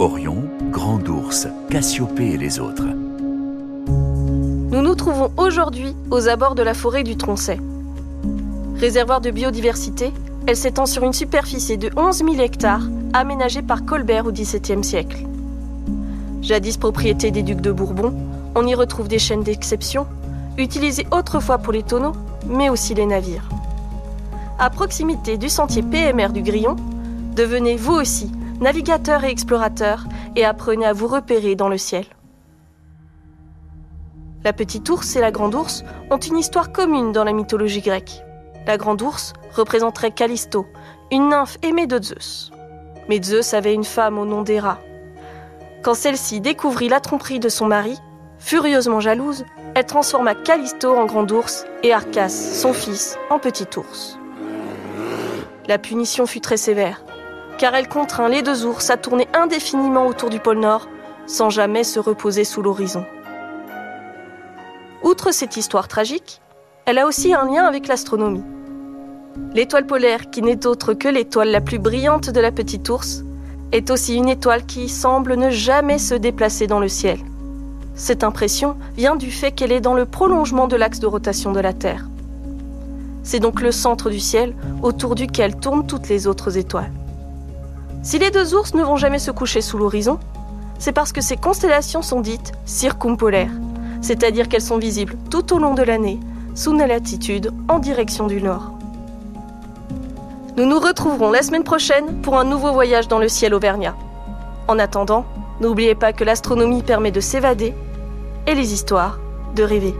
Orion, Grand Ours, Cassiopée et les autres. Nous nous trouvons aujourd'hui aux abords de la forêt du Troncet. Réservoir de biodiversité, elle s'étend sur une superficie de 11 000 hectares, aménagée par Colbert au XVIIe siècle. Jadis propriété des ducs de Bourbon, on y retrouve des chaînes d'exception, utilisées autrefois pour les tonneaux, mais aussi les navires. À proximité du sentier PMR du Grillon, devenez vous aussi navigateur et explorateur et apprenez à vous repérer dans le ciel. La petite ours et la grande ours ont une histoire commune dans la mythologie grecque. La grande ours représenterait Callisto, une nymphe aimée de Zeus. Mais Zeus avait une femme au nom d'Héra. Quand celle-ci découvrit la tromperie de son mari, furieusement jalouse, elle transforma Callisto en grande ours et Arcas, son fils, en petit ours. La punition fut très sévère, car elle contraint les deux ours à tourner indéfiniment autour du pôle Nord, sans jamais se reposer sous l'horizon. Outre cette histoire tragique, elle a aussi un lien avec l'astronomie. L'étoile polaire, qui n'est autre que l'étoile la plus brillante de la petite ours, est aussi une étoile qui semble ne jamais se déplacer dans le ciel. Cette impression vient du fait qu'elle est dans le prolongement de l'axe de rotation de la Terre. C'est donc le centre du ciel autour duquel tournent toutes les autres étoiles. Si les deux ours ne vont jamais se coucher sous l'horizon, c'est parce que ces constellations sont dites circumpolaires, c'est-à-dire qu'elles sont visibles tout au long de l'année, sous nos latitudes, en direction du nord. Nous nous retrouverons la semaine prochaine pour un nouveau voyage dans le ciel auvergnat. En attendant, n'oubliez pas que l'astronomie permet de s'évader et les histoires de rêver.